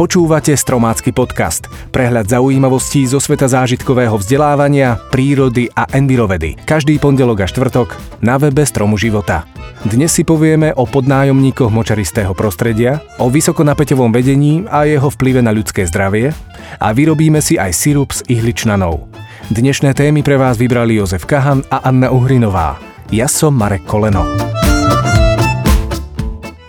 Počúvate Stromácky podcast, prehľad zaujímavostí zo sveta zážitkového vzdelávania, prírody a envirovedy. Každý pondelok a štvrtok na webe Stromu života. Dnes si povieme o podnájomníkoch močaristého prostredia, o vysokonapäťovom vedení a jeho vplyve na ľudské zdravie a vyrobíme si aj sirup s ihličnanou. Dnešné témy pre vás vybrali Jozef Kahan a Anna Uhrinová. Ja som Marek Koleno.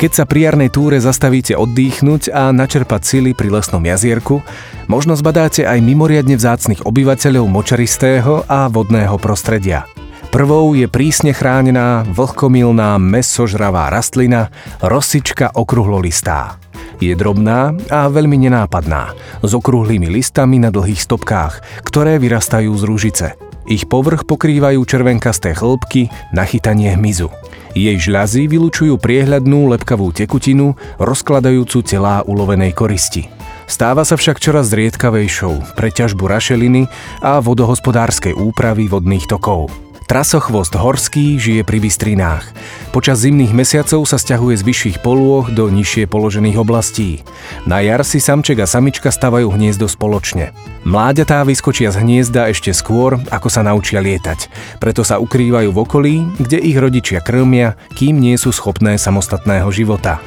Keď sa pri jarnej túre zastavíte oddychnúť a načerpať sily pri lesnom jazierku, možno zbadáte aj mimoriadne vzácnych obyvateľov močaristého a vodného prostredia. Prvou je prísne chránená vlhkomilná mesožravá rastlina rosička okruhlolistá. Je drobná a veľmi nenápadná, s okrúhlymi listami na dlhých stopkách, ktoré vyrastajú z rúžice. Ich povrch pokrývajú červenkasté chlbky na chytanie hmyzu. Jej žľazy vylučujú priehľadnú lepkavú tekutinu, rozkladajúcu telá ulovenej koristi. Stáva sa však čoraz zriedkavejšou pre ťažbu rašeliny a vodohospodárskej úpravy vodných tokov. Trasochvost horský žije pri bystrinách. Počas zimných mesiacov sa stiahuje z vyšších polôch do nižšie položených oblastí. Na jar si samček a samička stavajú hniezdo spoločne. Mláďatá vyskočia z hniezda ešte skôr, ako sa naučia lietať. Preto sa ukrývajú v okolí, kde ich rodičia krmia, kým nie sú schopné samostatného života.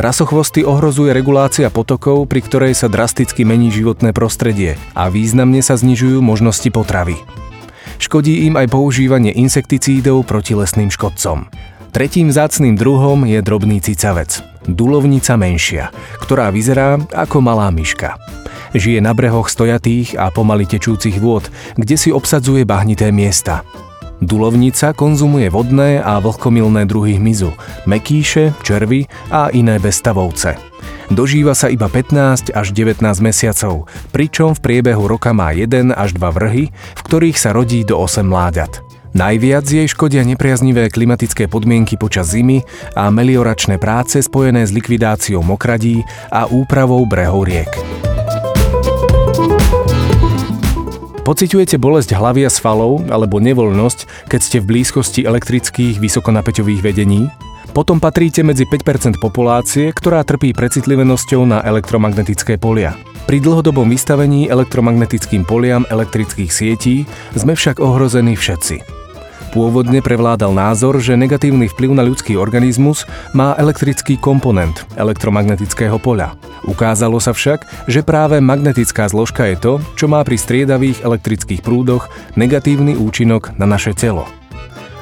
Trasochvosty ohrozuje regulácia potokov, pri ktorej sa drasticky mení životné prostredie a významne sa znižujú možnosti potravy. Škodí im aj používanie insekticídov proti lesným škodcom. Tretím zácným druhom je drobný cicavec, dulovnica menšia, ktorá vyzerá ako malá myška. Žije na brehoch stojatých a pomaly tečúcich vôd, kde si obsadzuje bahnité miesta. Dulovnica konzumuje vodné a vlhkomilné druhy hmyzu, mekíše, červy a iné bezstavovce. Dožíva sa iba 15 až 19 mesiacov, pričom v priebehu roka má 1 až 2 vrhy, v ktorých sa rodí do 8 mláďat. Najviac jej škodia nepriaznivé klimatické podmienky počas zimy a melioračné práce spojené s likvidáciou mokradí a úpravou brehov riek. Pociťujete bolesť hlavy a svalov alebo nevoľnosť, keď ste v blízkosti elektrických vysokonapäťových vedení? Potom patríte medzi 5% populácie, ktorá trpí precitlivenosťou na elektromagnetické polia. Pri dlhodobom vystavení elektromagnetickým poliam elektrických sietí sme však ohrození všetci. Pôvodne prevládal názor, že negatívny vplyv na ľudský organizmus má elektrický komponent elektromagnetického poľa. Ukázalo sa však, že práve magnetická zložka je to, čo má pri striedavých elektrických prúdoch negatívny účinok na naše telo.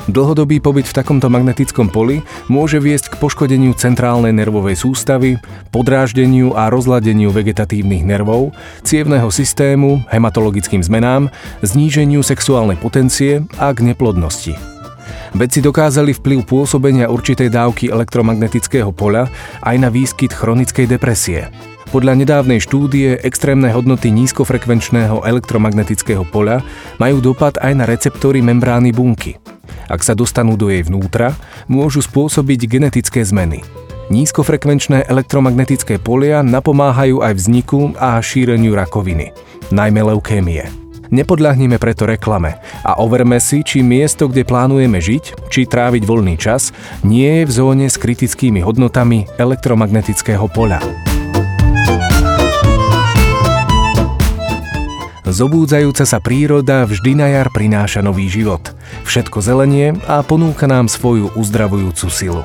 Dlhodobý pobyt v takomto magnetickom poli môže viesť k poškodeniu centrálnej nervovej sústavy, podráždeniu a rozladeniu vegetatívnych nervov, cievného systému, hematologickým zmenám, zníženiu sexuálnej potencie a k neplodnosti. Vedci dokázali vplyv pôsobenia určitej dávky elektromagnetického poľa aj na výskyt chronickej depresie. Podľa nedávnej štúdie extrémne hodnoty nízkofrekvenčného elektromagnetického poľa majú dopad aj na receptory membrány bunky. Ak sa dostanú do jej vnútra, môžu spôsobiť genetické zmeny. Nízkofrekvenčné elektromagnetické polia napomáhajú aj vzniku a šíreniu rakoviny, najmä leukémie. Nepodľahneme preto reklame a overme si, či miesto, kde plánujeme žiť, či tráviť voľný čas, nie je v zóne s kritickými hodnotami elektromagnetického poľa. Zobúdzajúca sa príroda vždy na jar prináša nový život. Všetko zelenie a ponúka nám svoju uzdravujúcu silu.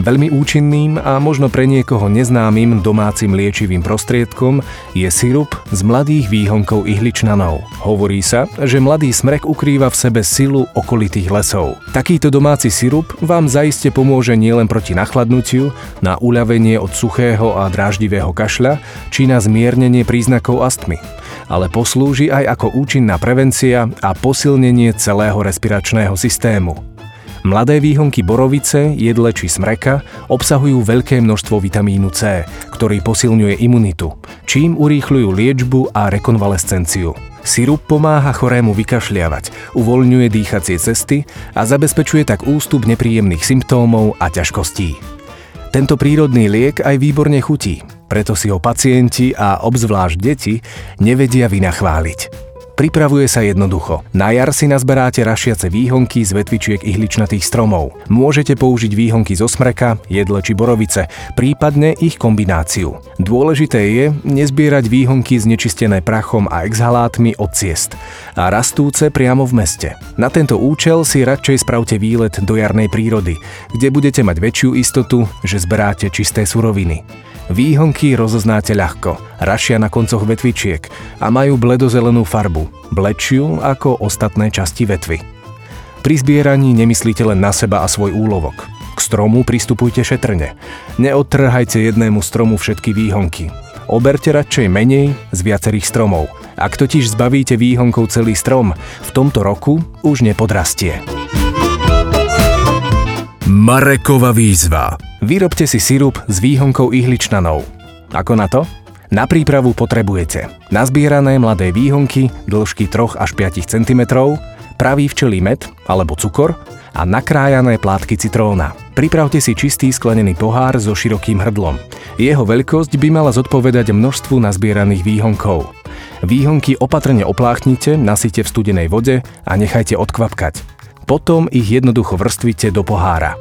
Veľmi účinným a možno pre niekoho neznámym domácim liečivým prostriedkom je sirup z mladých výhonkov ihličnanov. Hovorí sa, že mladý smrek ukrýva v sebe silu okolitých lesov. Takýto domáci sirup vám zaiste pomôže nielen proti nachladnutiu, na uľavenie od suchého a dráždivého kašľa, či na zmiernenie príznakov astmy, ale poslúži aj ako účinná prevencia a posilnenie celého respiračného systému. Mladé výhonky borovice, jedle či smreka obsahujú veľké množstvo vitamínu C, ktorý posilňuje imunitu, čím urýchľujú liečbu a rekonvalescenciu. Sirup pomáha chorému vykašľiavať, uvoľňuje dýchacie cesty a zabezpečuje tak ústup nepríjemných symptómov a ťažkostí. Tento prírodný liek aj výborne chutí, preto si ho pacienti a obzvlášť deti nevedia vynachváliť. Pripravuje sa jednoducho. Na jar si nazberáte rašiace výhonky z vetvičiek ihličnatých stromov. Môžete použiť výhonky zo smreka, jedle či borovice, prípadne ich kombináciu. Dôležité je nezbierať výhonky znečistené prachom a exhalátmi od ciest a rastúce priamo v meste. Na tento účel si radšej spravte výlet do jarnej prírody, kde budete mať väčšiu istotu, že zberáte čisté suroviny. Výhonky rozoznáte ľahko, rašia na koncoch vetvičiek a majú bledozelenú farbu, blečšiu ako ostatné časti vetvy. Pri zbieraní nemyslíte len na seba a svoj úlovok. K stromu pristupujte šetrne. Neodtrhajte jednému stromu všetky výhonky. Oberte radšej menej z viacerých stromov. Ak totiž zbavíte výhonkov celý strom, v tomto roku už nepodrastie. Marekova výzva. Vyrobte si sirup s výhonkou ihličnanou. Ako na to? Na prípravu potrebujete nazbierané mladé výhonky dĺžky 3 až 5 cm, pravý včelí med alebo cukor a nakrájané plátky citróna. Pripravte si čistý sklenený pohár so širokým hrdlom. Jeho veľkosť by mala zodpovedať množstvu nazbieraných výhonkov. Výhonky opatrne opláchnite, nasyte v studenej vode a nechajte odkvapkať. Potom ich jednoducho vrstvite do pohára.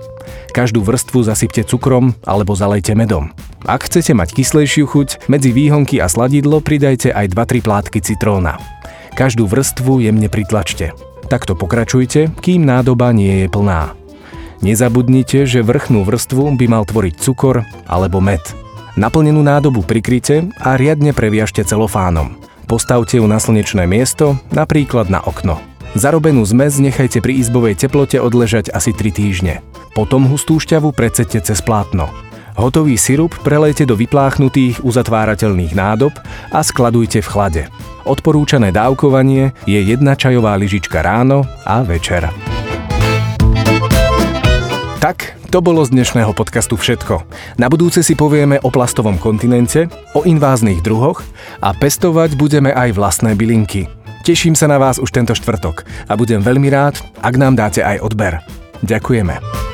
Každú vrstvu zasypte cukrom alebo zalejte medom. Ak chcete mať kyslejšiu chuť, medzi výhonky a sladidlo pridajte aj 2-3 plátky citróna. Každú vrstvu jemne pritlačte. Takto pokračujte, kým nádoba nie je plná. Nezabudnite, že vrchnú vrstvu by mal tvoriť cukor alebo med. Naplnenú nádobu prikryte a riadne previažte celofánom. Postavte ju na slnečné miesto, napríklad na okno. Zarobenú zmes nechajte pri izbovej teplote odležať asi 3 týždne. Potom hustú šťavu precete cez plátno. Hotový sirup prelejte do vypláchnutých uzatvárateľných nádob a skladujte v chlade. Odporúčané dávkovanie je jedna čajová lyžička ráno a večer. Tak, to bolo z dnešného podcastu všetko. Na budúce si povieme o plastovom kontinente, o inváznych druhoch a pestovať budeme aj vlastné bylinky. Teším sa na vás už tento štvrtok a budem veľmi rád, ak nám dáte aj odber. Ďakujeme.